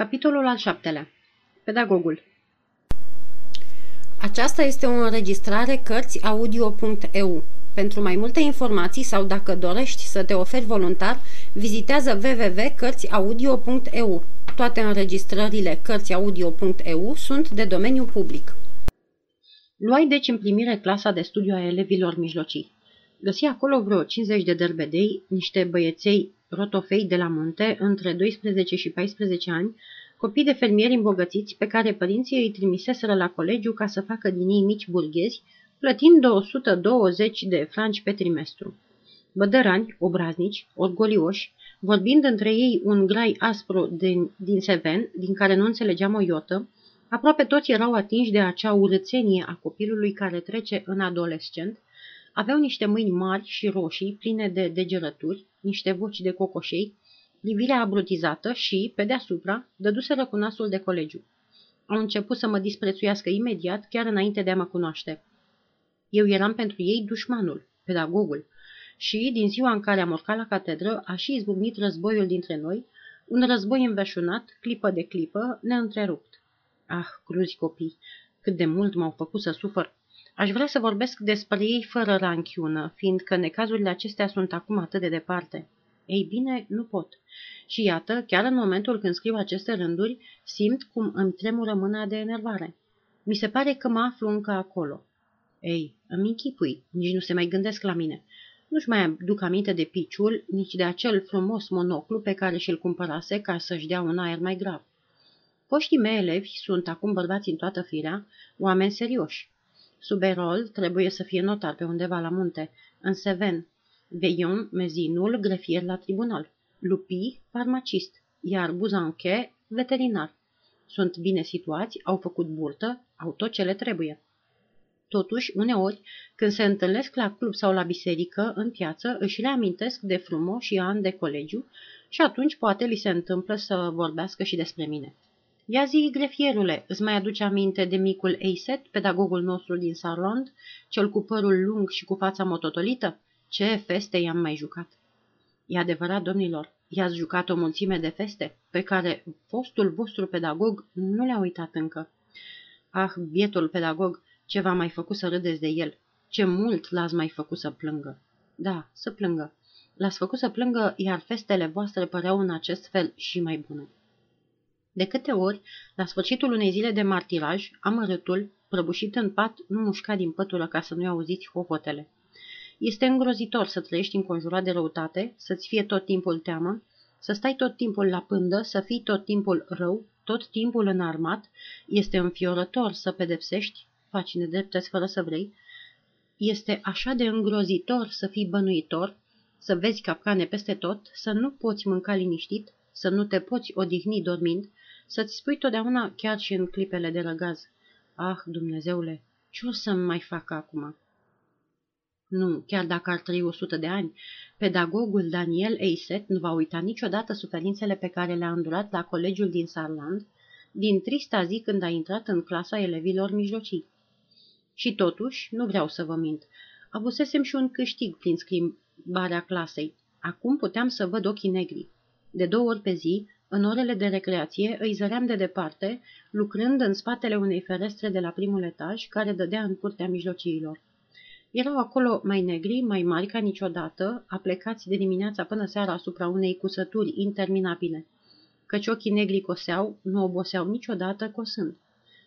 Capitolul al șaptelea. Pedagogul. Aceasta este o înregistrare Cărțiaudio.eu. Pentru mai multe informații sau dacă dorești să te oferi voluntar, vizitează www.cărțiaudio.eu. Toate înregistrările Cărțiaudio.eu sunt de domeniu public. Luai deci în primire clasa de studiu a elevilor mijlocii. Găsi acolo vreo 50 de derbedei, niște băieței rotofei de la munte, între 12 și 14 ani, copii de fermieri îmbogățiți pe care părinții îi trimiseseră la colegiu ca să facă din ei mici burghezi, plătind 220 de franci pe trimestru. Bădărani, obraznici, orgolioși, vorbind între ei un grai aspru din, din seven, din care nu înțelegeam o iotă, aproape toți erau atinși de acea urățenie a copilului care trece în adolescent, aveau niște mâini mari și roșii, pline de degerături, niște voci de cocoșei, privirea abrutizată și, pe deasupra, dăduseră cu nasul de colegiu. Au început să mă disprețuiască imediat, chiar înainte de a mă cunoaște. Eu eram pentru ei dușmanul, pedagogul, și, din ziua în care am urcat la catedră, a și izbucnit războiul dintre noi, un război înveșunat, clipă de clipă, neîntrerupt. Ah, cruzi copii, cât de mult m-au făcut să sufăr. Aș vrea să vorbesc despre ei fără ranchiună, fiindcă necazurile acestea sunt acum atât de departe. Ei bine, nu pot. Și iată, chiar în momentul când scriu aceste rânduri, simt cum îmi tremură mâna de enervare. Mi se pare că mă aflu încă acolo. Ei, îmi închipui, nici nu se mai gândesc la mine. Nu-și mai aduc aminte de piciul, nici de acel frumos monoclu pe care și-l cumpărase ca să-și dea un aer mai grav. Poștii mei elevi sunt acum bărbați în toată firea, oameni serioși. Suberol trebuie să fie notar pe undeva la munte, în Seven, Veion, mezinul, grefier la tribunal, Lupi, farmacist, iar Buzanche, veterinar. Sunt bine situați, au făcut burtă, au tot ce le trebuie. Totuși, uneori, când se întâlnesc la club sau la biserică, în piață, își reamintesc de frumoși ani de colegiu și atunci poate li se întâmplă să vorbească și despre mine. Ia zi, grefierule, îți mai aduce aminte de micul Eiset, pedagogul nostru din Sarland, cel cu părul lung și cu fața mototolită? Ce feste i-am mai jucat! E adevărat, domnilor, i-ați jucat o mulțime de feste pe care fostul vostru pedagog nu le-a uitat încă. Ah, bietul pedagog, ce v-a mai făcut să râdeți de el? Ce mult l-ați mai făcut să plângă? Da, să plângă. L-ați făcut să plângă, iar festele voastre păreau în acest fel și mai bune. De câte ori, la sfârșitul unei zile de martiraj, amărâtul, prăbușit în pat, nu mușca din pătură ca să nu-i auziți hofotele. Este îngrozitor să trăiești înconjurat de răutate, să-ți fie tot timpul teamă, să stai tot timpul la pândă, să fii tot timpul rău, tot timpul înarmat. Este înfiorător să pedepsești, faci nedreptăți fără să vrei. Este așa de îngrozitor să fii bănuitor, să vezi capcane peste tot, să nu poți mânca liniștit, să nu te poți odihni dormind, să-ți spui totdeauna chiar și în clipele de răgaz. Ah, Dumnezeule, ce o să-mi mai fac acum? Nu, chiar dacă ar trăi o sută de ani, pedagogul Daniel Eiset nu va uita niciodată suferințele pe care le-a îndurat la colegiul din Sarland, din trista zi când a intrat în clasa elevilor mijlocii. Și totuși, nu vreau să vă mint, avusesem și un câștig prin schimbarea clasei. Acum puteam să văd ochii negri. De două ori pe zi, în orele de recreație, îi zăream de departe, lucrând în spatele unei ferestre de la primul etaj, care dădea în curtea mijlociilor. Erau acolo mai negri, mai mari ca niciodată, aplecați de dimineața până seara asupra unei cusături interminabile. Căci ochii negri coseau, nu oboseau niciodată cosând.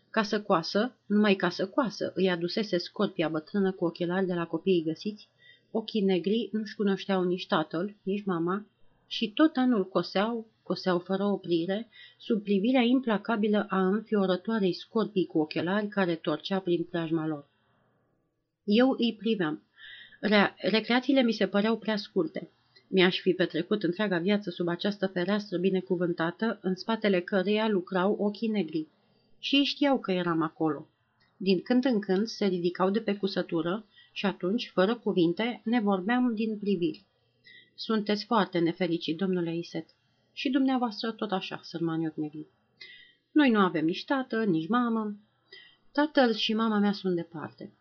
Ca să coasă, numai ca să coasă, îi adusese scorpia bătrână cu ochelari de la copiii găsiți, ochii negri nu-și cunoșteau nici tatăl, nici mama, și tot anul coseau, coseau fără oprire, sub privirea implacabilă a înfiorătoarei scorpii cu ochelari care torcea prin preajma lor. Eu îi priveam. Re- recreațiile mi se păreau prea scurte. Mi-aș fi petrecut întreaga viață sub această fereastră binecuvântată, în spatele căreia lucrau ochii negri. Și ei știau că eram acolo. Din când în când se ridicau de pe cusătură și atunci, fără cuvinte, ne vorbeam din priviri. Sunteți foarte nefericit, domnule Iset. Și dumneavoastră tot așa, sărmani ochi negri. Noi nu avem nici tată, nici mamă. Tatăl și mama mea sunt departe.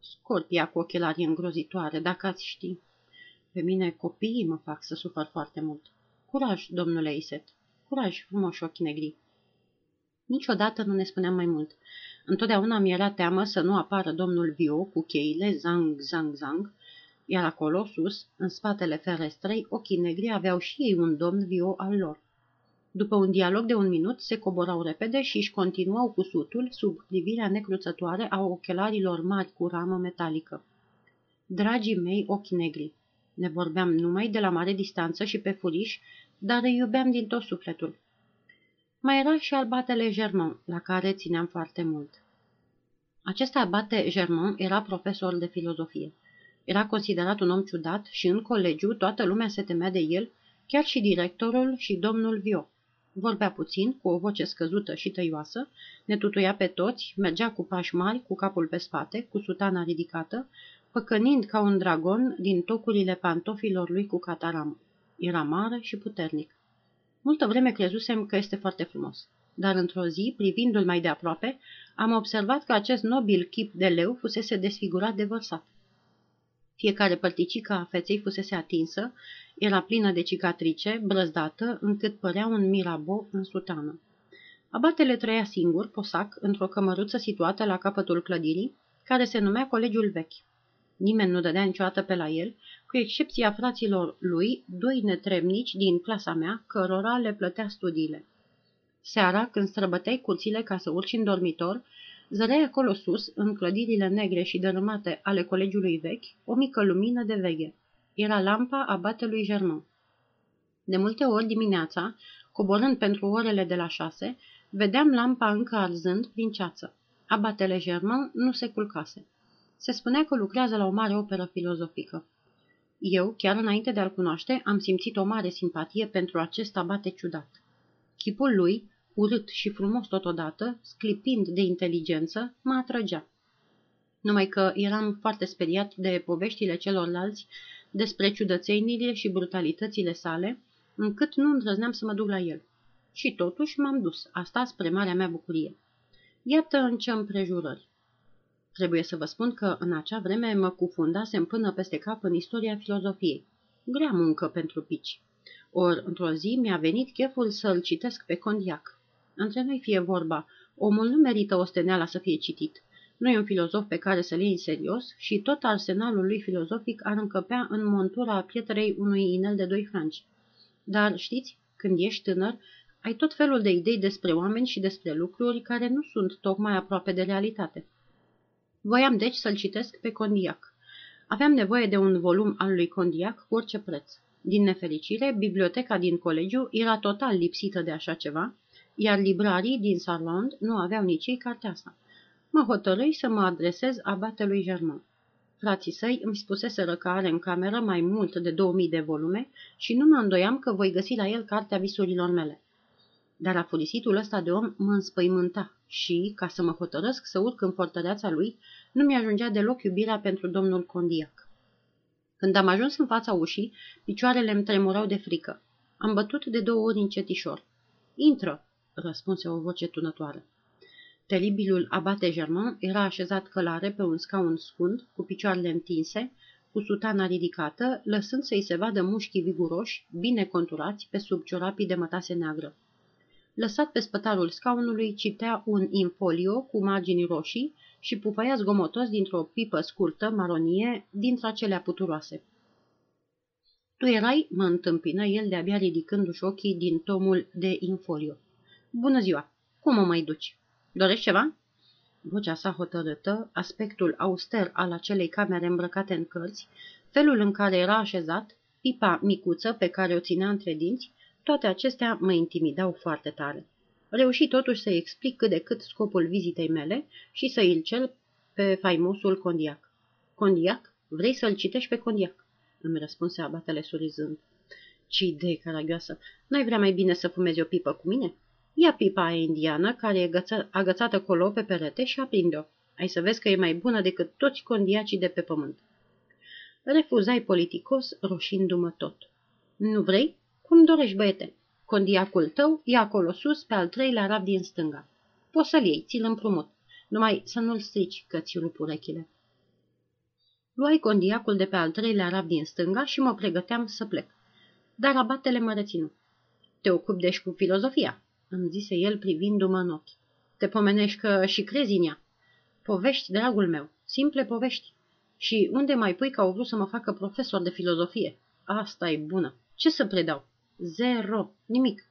Scorpia cu ochelarii îngrozitoare, dacă ați ști. Pe mine copiii mă fac să sufăr foarte mult. Curaj, domnule Iset, curaj, frumoși ochi negri. Niciodată nu ne spuneam mai mult. Întotdeauna mi era teamă să nu apară domnul Vio cu cheile, zang, zang, zang, iar acolo, sus, în spatele ferestrei, ochii negri aveau și ei un domn Vio al lor. După un dialog de un minut, se coborau repede și își continuau cusutul sub privirea necruțătoare a ochelarilor mari cu ramă metalică. Dragii mei ochi negri, ne vorbeam numai de la mare distanță și pe furiș, dar îi iubeam din tot sufletul. Mai era și albatele Germain, la care țineam foarte mult. Acesta abate Germain era profesor de filozofie. Era considerat un om ciudat și în colegiu toată lumea se temea de el, chiar și directorul și domnul Vio. Vorbea puțin, cu o voce scăzută și tăioasă, ne tutuia pe toți, mergea cu pași mari, cu capul pe spate, cu sutana ridicată, păcănind ca un dragon din tocurile pantofilor lui cu cataram. Era mare și puternic. Multă vreme crezusem că este foarte frumos, dar într-o zi, privindu-l mai de aproape, am observat că acest nobil chip de leu fusese desfigurat de vărsat. Fiecare părticică a feței fusese atinsă, era plină de cicatrice, brăzdată, încât părea un mirabo în sutană. Abatele trăia singur, posac, într-o cămăruță situată la capătul clădirii, care se numea Colegiul Vechi. Nimeni nu dădea niciodată pe la el, cu excepția fraților lui, doi netrebnici din clasa mea, cărora le plătea studiile. Seara, când străbăteai curțile ca să urci în dormitor, zăreai acolo sus, în clădirile negre și dărâmate ale colegiului vechi, o mică lumină de veghe. Era lampa abatelui Germain. De multe ori dimineața, coborând pentru orele de la șase, vedeam lampa încă arzând prin ceață. Abatele Germain nu se culcase. Se spunea că lucrează la o mare operă filozofică. Eu, chiar înainte de a-l cunoaște, am simțit o mare simpatie pentru acest abate ciudat. Chipul lui, urât și frumos totodată, sclipind de inteligență, mă atrăgea. Numai că eram foarte speriat de poveștile celorlalți despre ciudățenile și brutalitățile sale, încât nu îndrăzneam să mă duc la el. Și totuși m-am dus, asta spre marea mea bucurie. Iată în ce împrejurări. Trebuie să vă spun că în acea vreme mă cufundasem până peste cap în istoria filozofiei. Grea muncă pentru pici. Ori, într-o zi, mi-a venit cheful să-l citesc pe Condiac. Între noi fie vorba, omul nu merită osteneala să fie citit. Nu e un filozof pe care să-l iei în serios și tot arsenalul lui filozofic ar încăpea în montura pietrei unui inel de doi franci. Dar, știți, când ești tânăr, ai tot felul de idei despre oameni și despre lucruri care nu sunt tocmai aproape de realitate. Voiam deci să-l citesc pe Condiac. Aveam nevoie de un volum al lui Condiac cu orice preț. Din nefericire, biblioteca din colegiu era total lipsită de așa ceva, iar librarii din Sarland nu aveau nici ei cartea asta. Mă hotărâi să mă adresez abatelui Germain. Frații săi îmi spuseseră că are în cameră mai mult de 2000 de volume și nu mă îndoiam că voi găsi la el cartea visurilor mele. Dar afurisitul ăsta de om mă înspăimânta și, ca să mă hotărăsc să urc în fortăreața lui, nu mi-ajungea deloc iubirea pentru domnul Condiac. Când am ajuns în fața ușii, picioarele îmi tremurau de frică. Am bătut de două ori încetișor. Intră, răspunse o voce tunătoare. Teribilul abate Germain era așezat călare pe un scaun scund, cu picioarele întinse, cu sutana ridicată, lăsând să-i se vadă mușchii viguroși, bine conturați, pe sub ciorapii de mătase neagră. Lăsat pe spătarul scaunului, citea un infolio cu margini roșii și pufăia zgomotos dintr-o pipă scurtă, maronie, dintre acelea puturoase. Tu erai?" mă întâmpină el de-abia ridicându-și ochii din tomul de infolio. Bună ziua! Cum mă mai duci? Dorești ceva?" Vocea sa hotărâtă, aspectul auster al acelei camere îmbrăcate în cărți, felul în care era așezat, pipa micuță pe care o ținea între dinți, toate acestea mă intimidau foarte tare. Reuși totuși să-i explic cât de cât scopul vizitei mele și să îl cel pe faimosul Condiac. Condiac? Vrei să-l citești pe Condiac? Îmi răspunse abatele surizând. Ce idee caragioasă! N-ai vrea mai bine să fumezi o pipă cu mine? Ia pipa aia indiană, care e găță- agățată colo pe perete și aprinde-o. Ai să vezi că e mai bună decât toți condiacii de pe pământ. Refuzai politicos, roșindu-mă tot. Nu vrei? Cum dorești, băiete? Condiacul tău e acolo sus, pe al treilea rab din stânga. Poți să-l iei, ți-l împrumut. Numai să nu-l strici, că ți rup urechile. Luai condiacul de pe al treilea rab din stânga și mă pregăteam să plec. Dar abatele mă reținu. Te ocupi deci cu filozofia. Îmi zise el privindu-mă în ochi. Te pomenești că și crezi în ea. Povești, dragul meu, simple povești. Și unde mai pui că au vrut să mă facă profesor de filozofie? Asta e bună. Ce să predau? Zero. Nimic.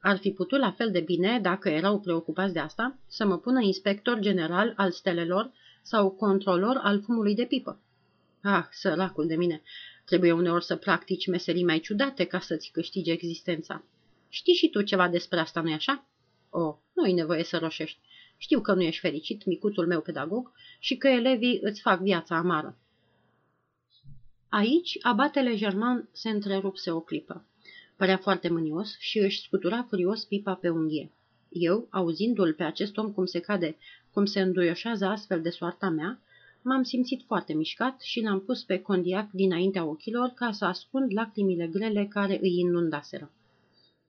Ar fi putut la fel de bine, dacă erau preocupați de asta, să mă pună inspector general al stelelor sau controlor al fumului de pipă. Ah, săracul de mine, trebuie uneori să practici meserii mai ciudate ca să-ți câștigi existența. Știi și tu ceva despre asta, nu-i așa? Oh, nu-i nevoie să roșești. Știu că nu ești fericit, micuțul meu pedagog, și că elevii îți fac viața amară. Aici, abatele German se întrerupse o clipă. Părea foarte mânios și își scutura furios pipa pe unghie. Eu, auzindu-l pe acest om cum se cade, cum se înduioșează astfel de soarta mea, m-am simțit foarte mișcat și l-am pus pe condiac dinaintea ochilor ca să ascund lacrimile grele care îi inundaseră.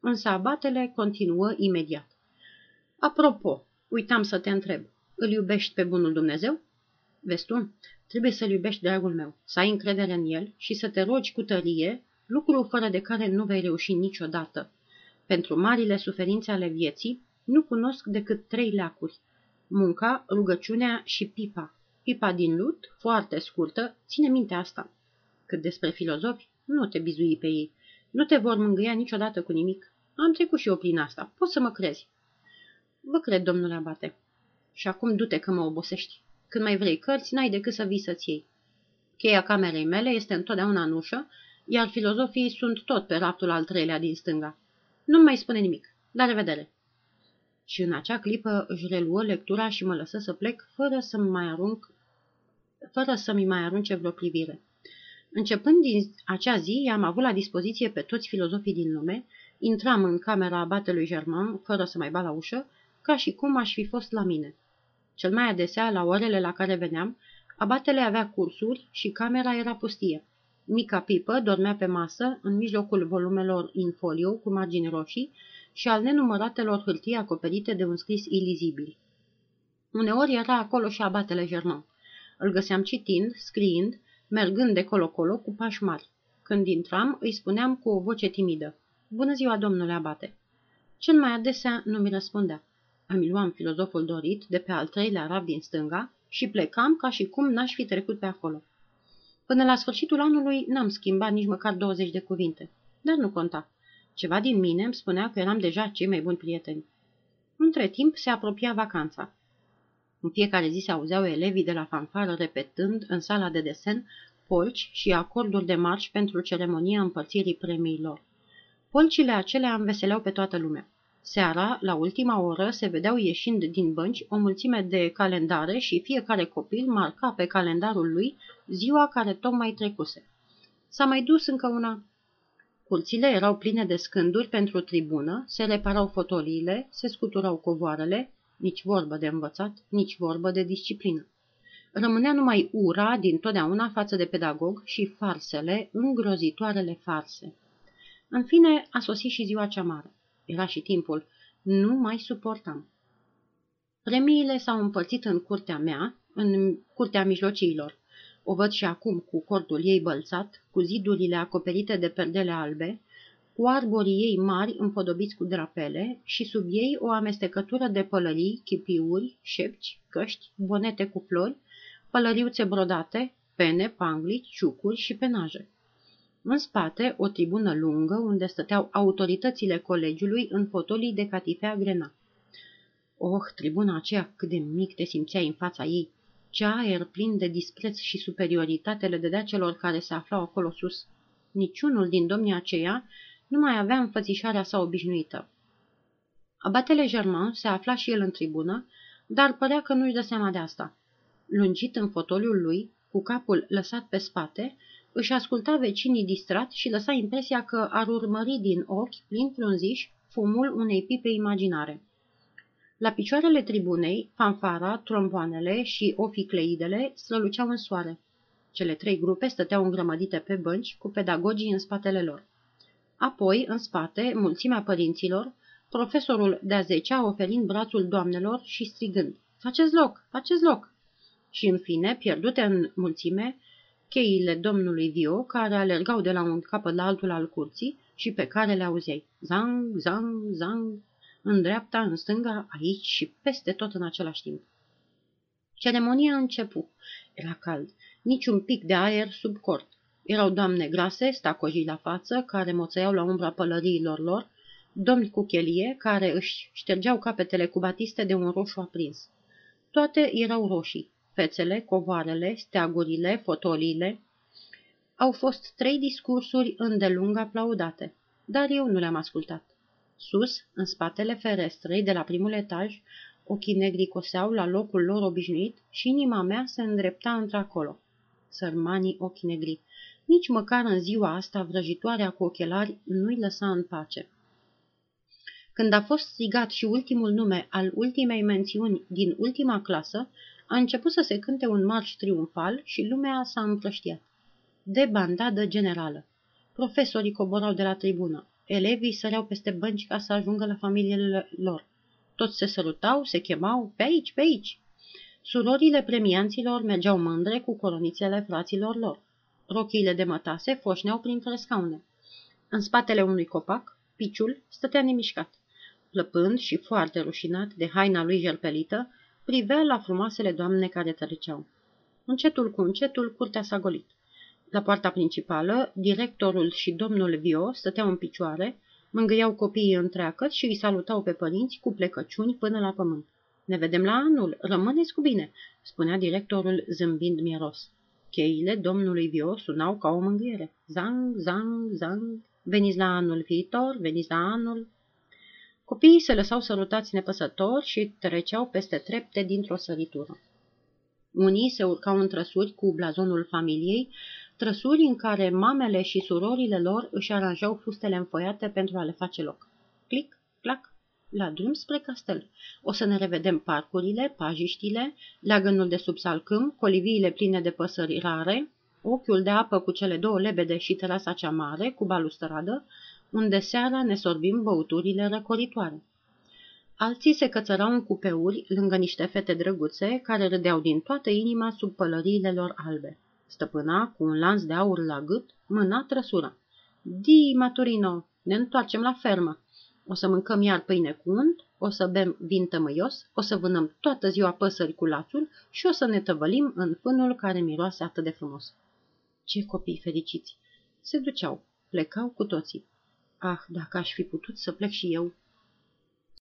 Însă abatele continuă imediat. Apropo, uitam să te întreb, îl iubești pe bunul Dumnezeu? Vezi tu, trebuie să-l iubești, dragul meu, să ai încredere în el și să te rogi cu tărie, lucru fără de care nu vei reuși niciodată. Pentru marile suferințe ale vieții, nu cunosc decât trei leacuri. Munca, rugăciunea și pipa. Pipa din lut, foarte scurtă, ține minte asta. Cât despre filozofi, nu te bizui pe ei. Nu te vor mângâia niciodată cu nimic. Am trecut și eu prin asta. Poți să mă crezi. Vă cred, domnule Abate. Și acum du-te că mă obosești. Când mai vrei cărți, n-ai decât să vii să-ți iei. Cheia camerei mele este întotdeauna în ușă, iar filozofii sunt tot pe raftul al treilea din stânga. Nu mai spune nimic. La revedere! Și în acea clipă își reluă lectura și mă lăsă să plec fără să-mi mai arunc fără să-mi mai arunce vreo privire. Începând din acea zi, am avut la dispoziție pe toți filozofii din lume, intram în camera abatelui Germain, fără să mai bat la ușă, ca și cum aș fi fost la mine. Cel mai adesea, la orele la care veneam, abatele avea cursuri și camera era pustie. Mica pipă dormea pe masă, în mijlocul volumelor in folio cu margini roșii și al nenumăratelor hârtii acoperite de un scris ilizibil. Uneori era acolo și abatele Germain. Îl găseam citind, scriind, mergând de colo-colo cu pași mari. Când intram, îi spuneam cu o voce timidă. Bună ziua, domnule abate! Cel mai adesea nu mi răspundea. Îmi luam filozoful dorit de pe al treilea rav din stânga și plecam ca și cum n-aș fi trecut pe acolo. Până la sfârșitul anului n-am schimbat nici măcar 20 de cuvinte, dar nu conta. Ceva din mine îmi spunea că eram deja cei mai buni prieteni. Între timp se apropia vacanța. În fiecare zi se auzeau elevii de la fanfară repetând în sala de desen polci și acorduri de marș pentru ceremonia împărțirii premiilor. Polcile acelea înveseleau pe toată lumea. Seara, la ultima oră, se vedeau ieșind din bănci o mulțime de calendare și fiecare copil marca pe calendarul lui ziua care tocmai trecuse. S-a mai dus încă una. Curțile erau pline de scânduri pentru tribună, se reparau fotoliile, se scuturau covoarele, nici vorbă de învățat, nici vorbă de disciplină. Rămânea numai ura din totdeauna față de pedagog și farsele, îngrozitoarele farse. În fine, a sosit și ziua cea mare. Era și timpul. Nu mai suportam. Premiile s-au împărțit în curtea mea, în curtea mijlociilor. O văd și acum cu cordul ei bălțat, cu zidurile acoperite de perdele albe, cu arborii ei mari înfodobiți cu drapele și sub ei o amestecătură de pălării, chipiuri, șepci, căști, bonete cu flori, pălăriuțe brodate, pene, panglici, ciucuri și penaje. În spate, o tribună lungă unde stăteau autoritățile colegiului în fotolii de catifea grena. Oh, tribuna aceea cât de mic te simțeai în fața ei! Ce aer plin de dispreț și superioritate le dădea celor care se aflau acolo sus. Niciunul din domnii aceia nu mai avea înfățișarea sa obișnuită. Abatele Germain se afla și el în tribună, dar părea că nu-și dă seama de asta. Lungit în fotoliul lui, cu capul lăsat pe spate, își asculta vecinii distrat și lăsa impresia că ar urmări din ochi, plin frunziși, fumul unei pipe imaginare. La picioarele tribunei, fanfara, tromboanele și oficleidele străluceau în soare. Cele trei grupe stăteau îngrămădite pe bănci, cu pedagogii în spatele lor. Apoi, în spate, mulțimea părinților, profesorul de-a zecea oferind brațul doamnelor și strigând, Faceți loc, faceți loc! Și, în fine, pierdute în mulțime, cheile domnului Vio, care alergau de la un capăt la altul al curții și pe care le auzeai. Zang, zang, zang. în dreapta, în stânga, aici și peste tot în același timp. Ceremonia începu. Era cald, niciun pic de aer sub cort. Erau doamne grase, stacojii la față, care moțăiau la umbra pălăriilor lor, domni cu chelie, care își ștergeau capetele cu batiste de un roșu aprins. Toate erau roșii. Fețele, covoarele, steagurile, fotoliile. Au fost trei discursuri îndelung aplaudate, dar eu nu le-am ascultat. Sus, în spatele ferestrei de la primul etaj, ochii negri coseau la locul lor obișnuit și inima mea se îndrepta într-acolo. Sărmanii ochi negri. Nici măcar în ziua asta vrăjitoarea cu ochelari nu-i lăsa în pace. Când a fost strigat și ultimul nume al ultimei mențiuni din ultima clasă, a început să se cânte un marș triumfal și lumea s-a împrăștiat. De bandadă generală. Profesorii coborau de la tribună. Elevii săreau peste bănci ca să ajungă la familiile lor. Toți se sărutau, se chemau, pe aici, pe aici. Surorile premianților mergeau mândre cu coronițele fraților lor. Rochiile de mătase foșneau printre scaune. În spatele unui copac, piciul stătea nemișcat. Plăpând și foarte rușinat de haina lui jerpelită, privea la frumoasele doamne care treceau. Încetul cu încetul, curtea s-a golit. La poarta principală, directorul și domnul Vio stăteau în picioare, mângâiau copiii întreagăt și îi salutau pe părinți cu plecăciuni până la pământ. Ne vedem la anul, rămâneți cu bine, spunea directorul zâmbind miros. Cheile domnului Vio sunau ca o mângâiere. Zang, zang, zang, veniți la anul viitor, veniți la anul... Copiii se lăsau sărutați nepăsători și treceau peste trepte dintr-o săritură. Unii se urcau în trăsuri cu blazonul familiei, trăsuri în care mamele și surorile lor își aranjau fustele înfoiate pentru a le face loc. Clic, clac, la drum spre castel. O să ne revedem parcurile, pajiștile, leagănul de sub salcâm, coliviile pline de păsări rare, ochiul de apă cu cele două lebede și terasa cea mare, cu balustradă, unde seara ne sorbim băuturile răcoritoare. Alții se cățărau în cupeuri lângă niște fete drăguțe care râdeau din toată inima sub pălăriile lor albe. Stăpâna, cu un lanț de aur la gât, mâna trăsura. Di, Maturino, ne întoarcem la fermă. O să mâncăm iar pâine cu unt, o să bem vin tămăios, o să vânăm toată ziua păsări cu lațul și o să ne tăvălim în fânul care miroase atât de frumos. Ce copii fericiți! Se duceau, plecau cu toții. Ah, dacă aș fi putut să plec și eu!